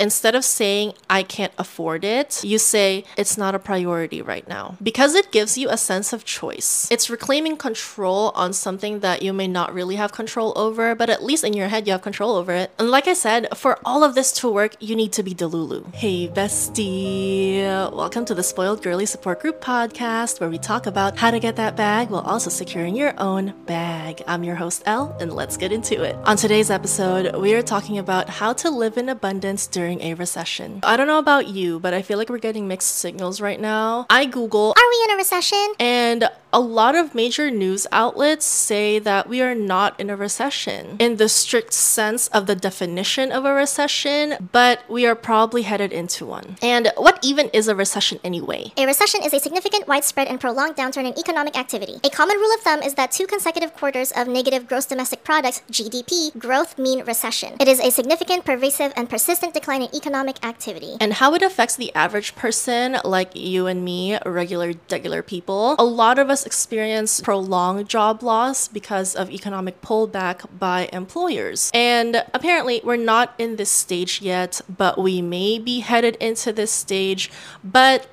instead of saying, I can't afford it, you say, it's not a priority right now. Because it gives you a sense of choice. It's reclaiming control on something that you may not really have control over, but at least in your head, you have control over it. And like I said, for all of this to work, you need to be Delulu. Hey, bestie. Welcome to the Spoiled Girly Support Group podcast, where we talk about how to get that bag while also securing your own bag. I'm your host, Elle, and let's get into it. On today's episode, we are talking about how to live in abundance during a recession. I don't know about you, but I feel like we're getting mixed signals right now. I Google, Are we in a recession? and a lot of major news outlets say that we are not in a recession in the strict sense of the definition of a recession, but we are probably headed into one. And what even is a recession anyway? A recession is a significant, widespread, and prolonged downturn in economic activity. A common rule of thumb is that two consecutive quarters of negative gross domestic products (GDP) growth mean recession. It is a significant, pervasive, and persistent decline in economic activity. and how it affects the average person like you and me, regular, regular people. A lot of us experience prolonged job loss because of economic pullback by employers. And apparently, we're not in this stage yet, but we may be headed into this stage. But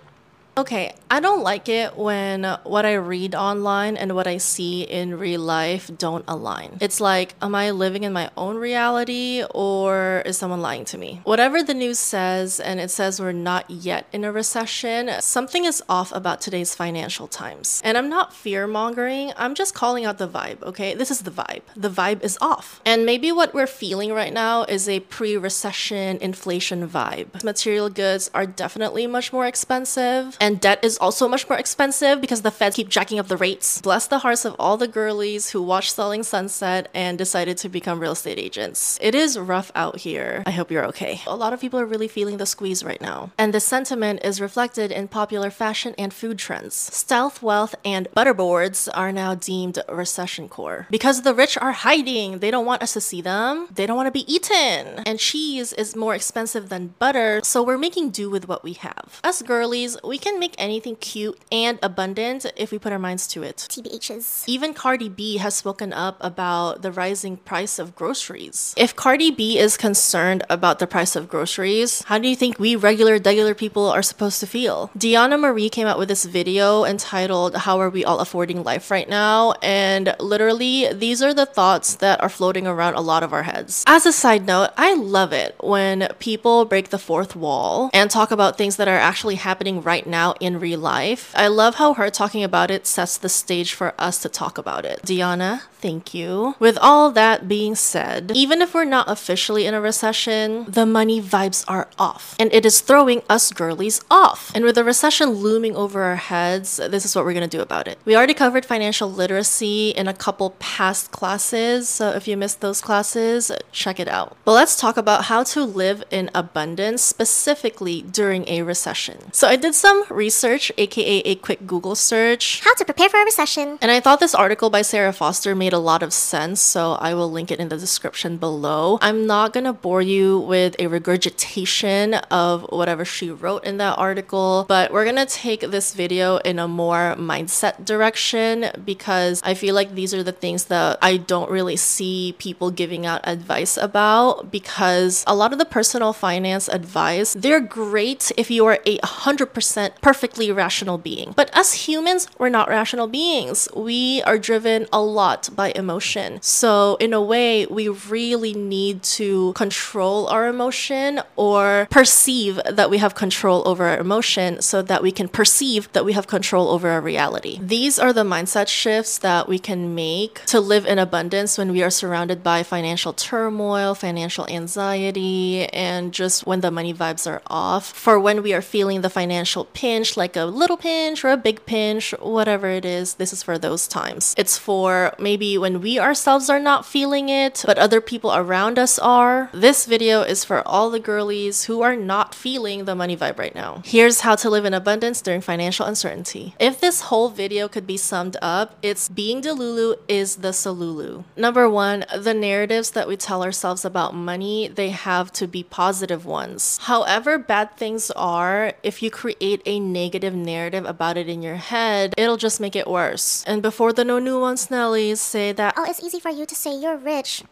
Okay, I don't like it when what I read online and what I see in real life don't align. It's like, am I living in my own reality or is someone lying to me? Whatever the news says, and it says we're not yet in a recession, something is off about today's financial times. And I'm not fear mongering, I'm just calling out the vibe, okay? This is the vibe. The vibe is off. And maybe what we're feeling right now is a pre recession inflation vibe. Material goods are definitely much more expensive and debt is also much more expensive because the feds keep jacking up the rates. Bless the hearts of all the girlies who watched Selling Sunset and decided to become real estate agents. It is rough out here. I hope you're okay. A lot of people are really feeling the squeeze right now. And the sentiment is reflected in popular fashion and food trends. Stealth wealth and butterboards are now deemed recession core. Because the rich are hiding, they don't want us to see them. They don't want to be eaten. And cheese is more expensive than butter, so we're making do with what we have. Us girlies, we can make anything cute and abundant if we put our minds to it. TBHs. Even Cardi B has spoken up about the rising price of groceries. If Cardi B is concerned about the price of groceries, how do you think we regular, regular people are supposed to feel? Dyana Marie came out with this video entitled How Are We All Affording Life Right Now? And literally, these are the thoughts that are floating around a lot of our heads. As a side note, I love it when people break the fourth wall and talk about things that are actually happening right now in real life. I love how her talking about it sets the stage for us to talk about it. Dyana, thank you. With all that being said, even if we're not officially in a recession, the money vibes are off. And it is throwing us girlies off. And with the recession looming over our heads, this is what we're gonna do about it. We already covered financial literacy in a couple past classes, so if you missed those classes, check it out. But let's talk about how to live in abundance specifically during a recession. So I did some research, aka a quick Google search. How to prepare for a recession. And I thought this article by Sarah Foster made a lot of sense, so I will link it in the description below. I'm not gonna bore you with a regurgitation of whatever she wrote in that article, but we're gonna take this video in a more mindset direction because I feel like these are the things that I don't really see people giving out advice about because a lot of the personal finance advice, they're great if you are a 100% perfectly rational being. But as humans, we're not rational beings. We are driven a lot by emotion. So, in a way, we really need to control our emotion or perceive that we have control over our emotion so that we can perceive that we have control over our reality. These are the mindset shifts that we can make to live in abundance when we are surrounded by financial turmoil, financial anxiety, and just when the money vibes are off. For when we are feeling the financial pinch, like a little pinch or a big pinch, whatever it is, this is for those times. It's for maybe when we ourselves are not feeling it, but other people around us are. This video is for all the girlies who are not feeling the money vibe right now. Here's how to live in abundance during financial uncertainty. If this whole video could be summed up, it's being Delulu is the Salulu. Number one, the narratives that we tell ourselves about money, they have to be positive ones. However bad things are, if you create a negative narrative about it in your head, it'll just make it worse. And before the no nuance Nellies say that Oh, it's easy for you to say you're rich.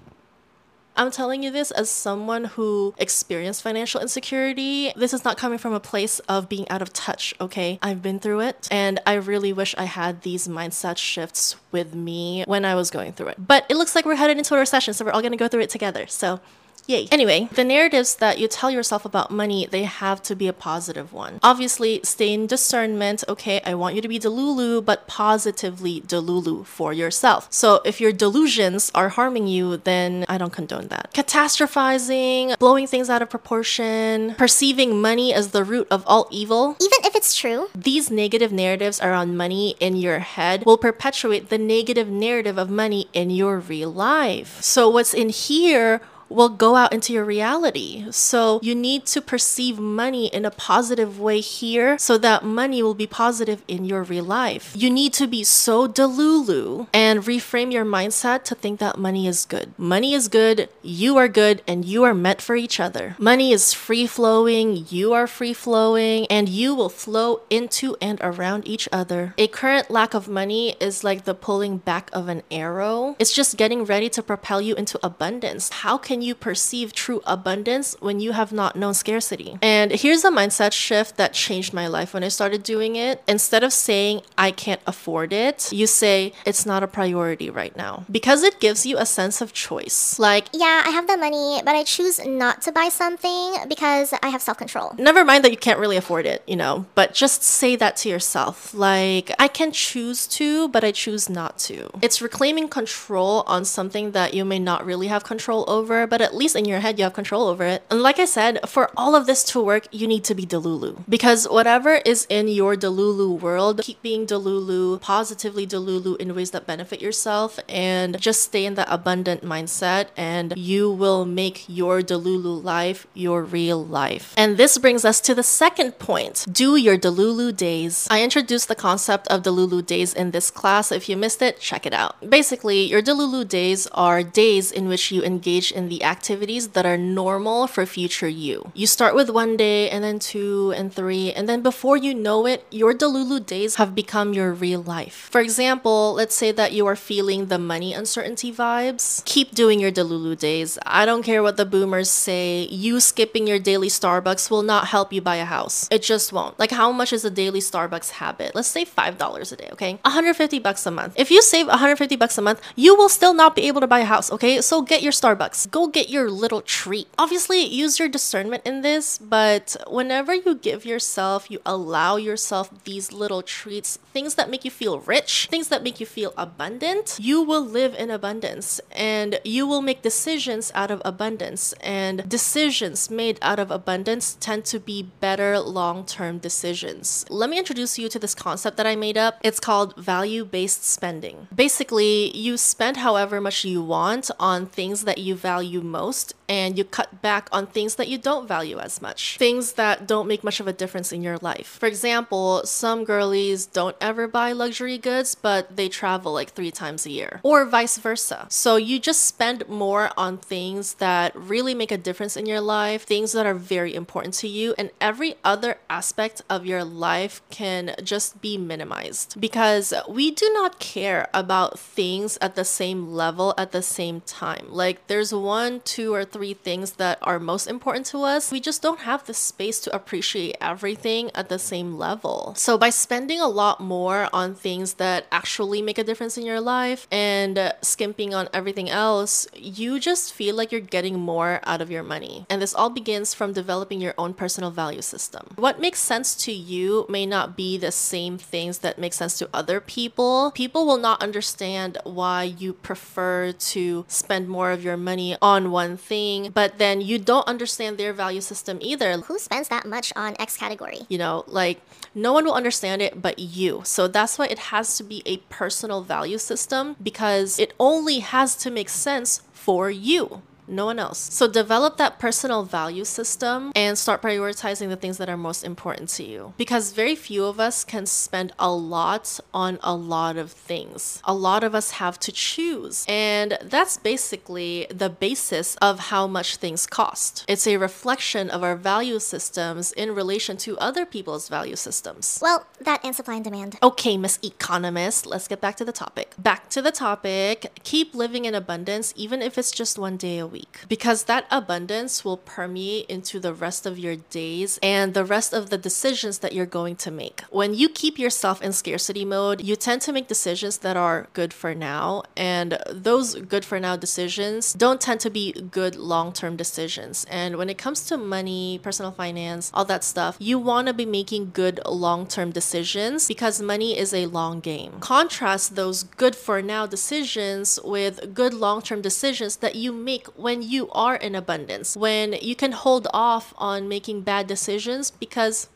I'm telling you this as someone who experienced financial insecurity. This is not coming from a place of being out of touch, okay? I've been through it and I really wish I had these mindset shifts with me when I was going through it. But it looks like we're headed into a recession, so we're all gonna go through it together. So Yay. Anyway, the narratives that you tell yourself about money, they have to be a positive one. Obviously, stay in discernment. Okay, I want you to be delulu, but positively delulu for yourself. So if your delusions are harming you, then I don't condone that. Catastrophizing, blowing things out of proportion, perceiving money as the root of all evil. Even if it's true, these negative narratives around money in your head will perpetuate the negative narrative of money in your real life. So what's in here will go out into your reality. So you need to perceive money in a positive way here so that money will be positive in your real life. You need to be so delulu and reframe your mindset to think that money is good. Money is good, you are good, and you are meant for each other. Money is free flowing, you are free flowing, and you will flow into and around each other. A current lack of money is like the pulling back of an arrow. It's just getting ready to propel you into abundance. How can you perceive true abundance when you have not known scarcity? And here's a mindset shift that changed my life when I started doing it. Instead of saying, I can't afford it, you say, it's not a priority right now. Because it gives you a sense of choice. Like, yeah, I have the money, but I choose not to buy something because I have self control. never mind that you can't really afford it, you know, but just say that to yourself. Like, I can choose to, but I choose not to. It's reclaiming control on something that you may not really have control over, but at least in your head you have control over it. And like I said, for all of this to work, you need to be Delulu. Because whatever is in your Delulu world, keep being Delulu, positively Delulu in ways that benefit yourself, and just stay in that abundant mindset, and you will make your Delulu life your real life. And this brings us to the second point do your Delulu days. I introduced the concept of Delulu days in this class. If you missed it, check it out. Basically, your Delulu days are days in which you engage in the activities that are normal for future you. You start with one day, and then two, and three, and then before you know it, your Delulu days have become your real life. For example, let's say that you are feeling the money uncertainty vibes. Keep doing your Delulu days. I don't care what the boomers say, you skipping your daily Starbucks will not help you buy a house. It just won't. Like, how much is a daily Starbucks habit? Let's say $5 a day, okay? 150 bucks a month. If you save 150 bucks a month, you will still not be able to buy a house, okay? So get your Starbucks. Go get your little treat. Obviously, use your discernment in this, but whenever you give yourself, you allow yourself these little treats, things that make you feel rich, things that make you feel abundant, you will live in abundance and you will make decisions out of abundance. And decisions made out of abundance tend to be better long term decisions. Let me introduce you to this concept that I made up. It's called value based spending. Basically, you spend however much you want on things that you value most and you cut back on things that you don't value as much, things that don't make much of a difference in your life. For example, some girlies don't ever buy luxury goods, but they travel like three times a year, or vice versa. So you just spend more on things that really make a difference in your life, things that are very important to you, and every other aspect of your life can just be minimized because we do not care about things at the same level at the same time. Like there's one, two, or three things that are most important to us. We just don't have the space to appreciate everything at the same level. So by spending a lot more on things that actually make a difference in your life and uh, skimping on everything else, you just feel like you're getting more out of your money. And this all begins from developing your own personal value system. What makes sense to you may not be the same things that make sense to other people. People will not understand why you prefer to spend more of your money on one thing, but then you don't understand their value system either. Who spends that much on X category? You know, like no one will understand it but you. So that's why it has to be a personal value system because it only has to make sense for you no one else. So develop that personal value system and start prioritizing the things that are most important to you. Because very few of us can spend a lot on a lot of things. A lot of us have to choose. And that's basically the basis of how much things cost. It's a reflection of our value systems in relation to other people's value systems. Well, that and supply and demand. Okay, Miss Economist, let's get back to the topic. Back to the topic. Keep living in abundance, even if it's just one day a week week because that abundance will permeate into the rest of your days and the rest of the decisions that you're going to make. When you keep yourself in scarcity mode, you tend to make decisions that are good for now, and those good for now decisions don't tend to be good long term decisions. And when it comes to money, personal finance, all that stuff, you want to be making good long term decisions because money is a long game. Contrast those good for now decisions with good long term decisions that you make when you are in abundance, when you can hold off on making bad decisions because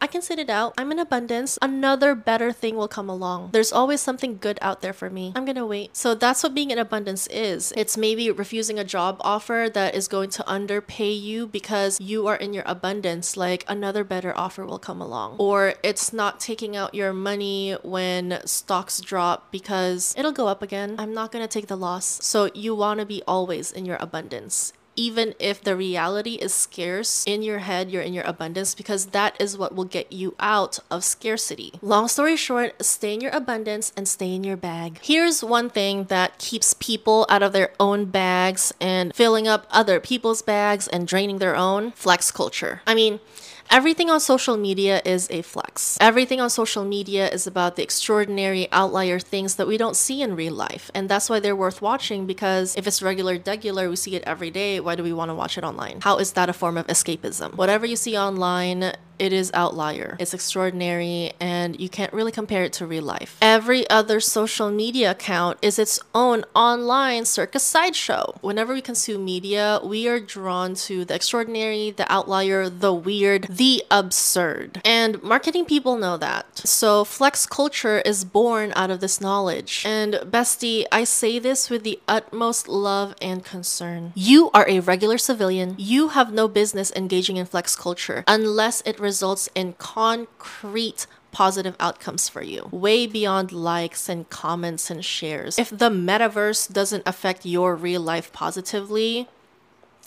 I can sit it out. I'm in abundance. Another better thing will come along. There's always something good out there for me. I'm gonna wait. So that's what being in abundance is. It's maybe refusing a job offer that is going to underpay you because you are in your abundance. Like another better offer will come along. Or it's not taking out your money when stocks drop because it'll go up again. I'm not gonna take the loss. So you wanna be always in your abundance even if the reality is scarce in your head, you're in your abundance because that is what will get you out of scarcity. Long story short, stay in your abundance and stay in your bag. Here's one thing that keeps people out of their own bags and filling up other people's bags and draining their own flex culture. I mean, Everything on social media is a flex. Everything on social media is about the extraordinary outlier things that we don't see in real life. And that's why they're worth watching because if it's regular, degular, we see it every day, why do we want to watch it online? How is that a form of escapism? Whatever you see online it is outlier. It's extraordinary and you can't really compare it to real life. Every other social media account is its own online circus sideshow. Whenever we consume media, we are drawn to the extraordinary, the outlier, the weird, the absurd. And marketing people know that. So flex culture is born out of this knowledge. And bestie, I say this with the utmost love and concern. You are a regular civilian. You have no business engaging in flex culture unless it results in concrete positive outcomes for you, way beyond likes and comments and shares. If the metaverse doesn't affect your real life positively,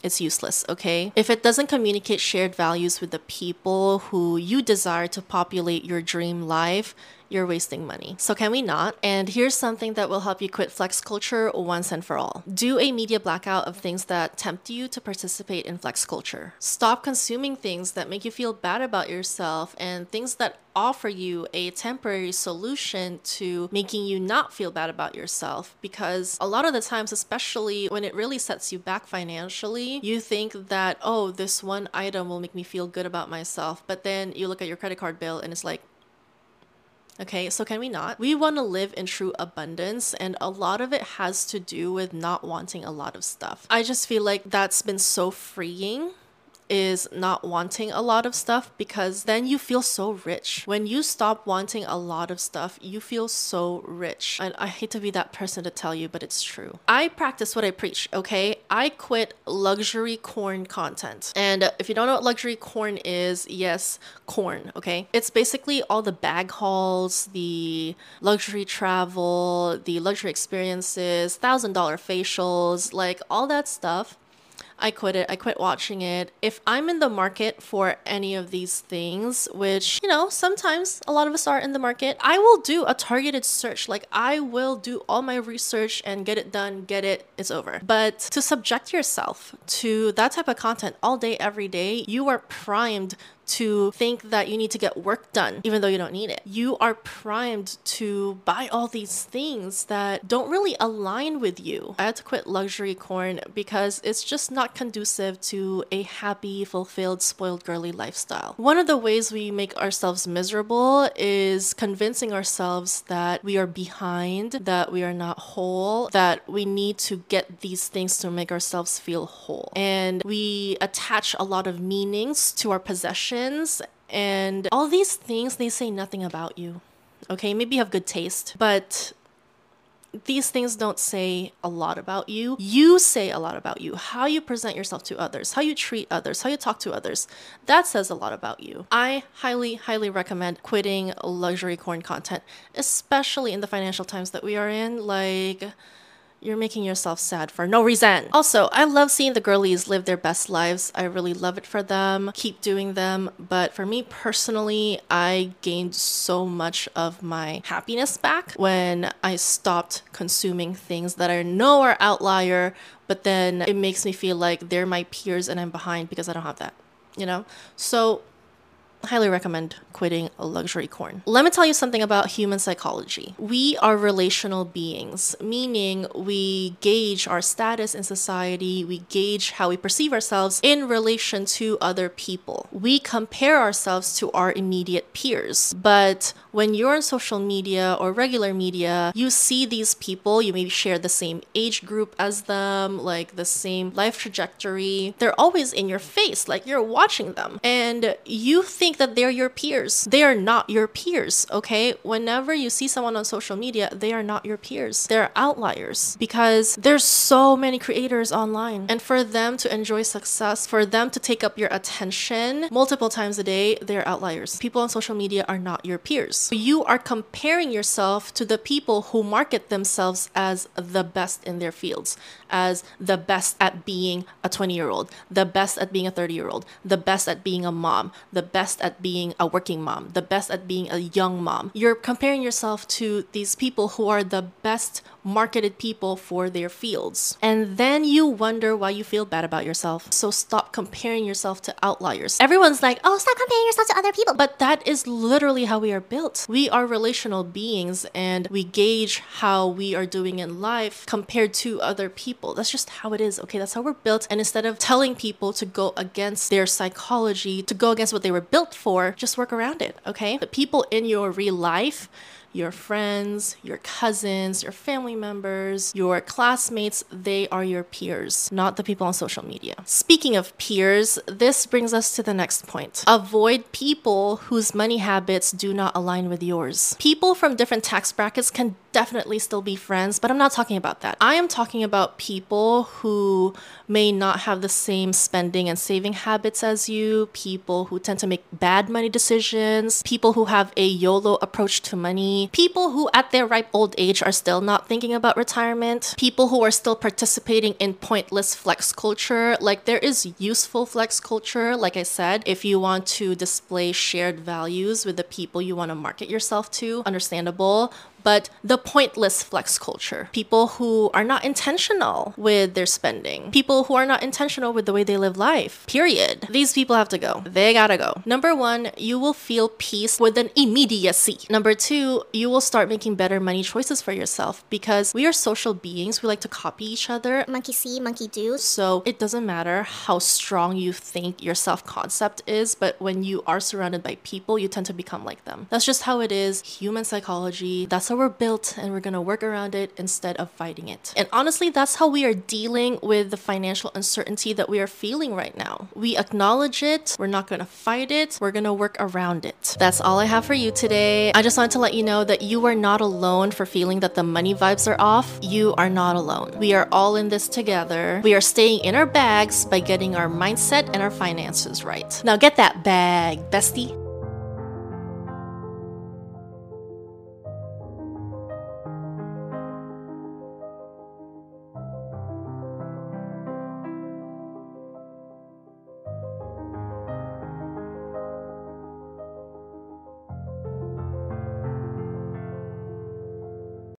it's useless, okay? If it doesn't communicate shared values with the people who you desire to populate your dream life, you're wasting money. So can we not? And here's something that will help you quit flex culture once and for all. Do a media blackout of things that tempt you to participate in flex culture. Stop consuming things that make you feel bad about yourself and things that offer you a temporary solution to making you not feel bad about yourself because a lot of the times especially when it really sets you back financially you think that oh this one item will make me feel good about myself but then you look at your credit card bill and it's like Okay, so can we not? We want to live in true abundance, and a lot of it has to do with not wanting a lot of stuff. I just feel like that's been so freeing is not wanting a lot of stuff because then you feel so rich. When you stop wanting a lot of stuff, you feel so rich. And I hate to be that person to tell you, but it's true. I practice what I preach, okay? I quit luxury corn content. And if you don't know what luxury corn is, yes, corn, okay? It's basically all the bag hauls, the luxury travel, the luxury experiences, $1,000 facials, like all that stuff I quit it. I quit watching it. If I'm in the market for any of these things, which, you know, sometimes a lot of us are in the market, I will do a targeted search. Like, I will do all my research and get it done, get it, it's over. But to subject yourself to that type of content all day, every day, you are primed to think that you need to get work done even though you don't need it. You are primed to buy all these things that don't really align with you. I had to quit luxury corn because it's just not conducive to a happy, fulfilled, spoiled girly lifestyle. One of the ways we make ourselves miserable is convincing ourselves that we are behind, that we are not whole, that we need to get these things to make ourselves feel whole. And we attach a lot of meanings to our possessions and all these things they say nothing about you okay maybe you have good taste but these things don't say a lot about you. You say a lot about you. How you present yourself to others, how you treat others, how you talk to others. That says a lot about you. I highly, highly recommend quitting luxury corn content, especially in the financial times that we are in. Like, you're making yourself sad for no reason. Also, I love seeing the girlies live their best lives. I really love it for them. Keep doing them. But for me personally, I gained so much of my happiness back when I stopped consuming things that I know are outlier, but then it makes me feel like they're my peers and I'm behind because I don't have that. You know? So highly recommend quitting a luxury corn. Let me tell you something about human psychology. We are relational beings, meaning we gauge our status in society, we gauge how we perceive ourselves in relation to other people. We compare ourselves to our immediate peers. But when you're on social media or regular media, you see these people, you maybe share the same age group as them, like the same life trajectory. They're always in your face, like you're watching them. And you think that they're your peers. They are not your peers, okay? Whenever you see someone on social media, they are not your peers. They're outliers because there's so many creators online. And for them to enjoy success, for them to take up your attention multiple times a day, they're outliers. People on social media are not your peers. You are comparing yourself to the people who market themselves as the best in their fields, as the best at being a 20 year old, the best at being a 30 year old, the best at being a mom, the best at being a working mom, the best at being a young mom. You're comparing yourself to these people who are the best marketed people for their fields. And then you wonder why you feel bad about yourself. So stop comparing yourself to outliers. Everyone's like, oh, Stop comparing yourself to other people. but that is literally how we are built. We are relational beings and we gauge how we are doing in life compared to other people. That's just how it is, okay? That's how we're built. And instead of telling people to go against their psychology, to go against what they were built for, just work around it, okay? The people in your real life, your friends, your cousins, your family members, your classmates, they are your peers, not the people on social media. Speaking of peers, this brings us to the next point. Avoid people whose money habits do not align with yours. People from different tax brackets can definitely still be friends, but I'm not talking about that. I am talking about people who may not have the same spending and saving habits as you, people who tend to make bad money decisions, people who have a YOLO approach to money, people who at their ripe old age are still not thinking about retirement, people who are still participating in pointless flex culture. Like there is useful flex culture, like I said, if you want to display shared values with the people you want to market yourself to, understandable but the pointless flex culture. People who are not intentional with their spending. People who are not intentional with the way they live life. Period. These people have to go. They gotta go. Number one, you will feel peace with an immediacy. Number two, you will start making better money choices for yourself because we are social beings. We like to copy each other. Monkey see, monkey do. So it doesn't matter how strong you think your self concept is, but when you are surrounded by people, you tend to become like them. That's just how it is. Human psychology. That's how we're built, and we're gonna work around it instead of fighting it. And honestly, that's how we are dealing with the financial uncertainty that we are feeling right now. We acknowledge it, we're not gonna fight it, we're gonna work around it. That's all I have for you today. I just wanted to let you know that you are not alone for feeling that the money vibes are off. You are not alone. We are all in this together. We are staying in our bags by getting our mindset and our finances right. Now get that bag, bestie.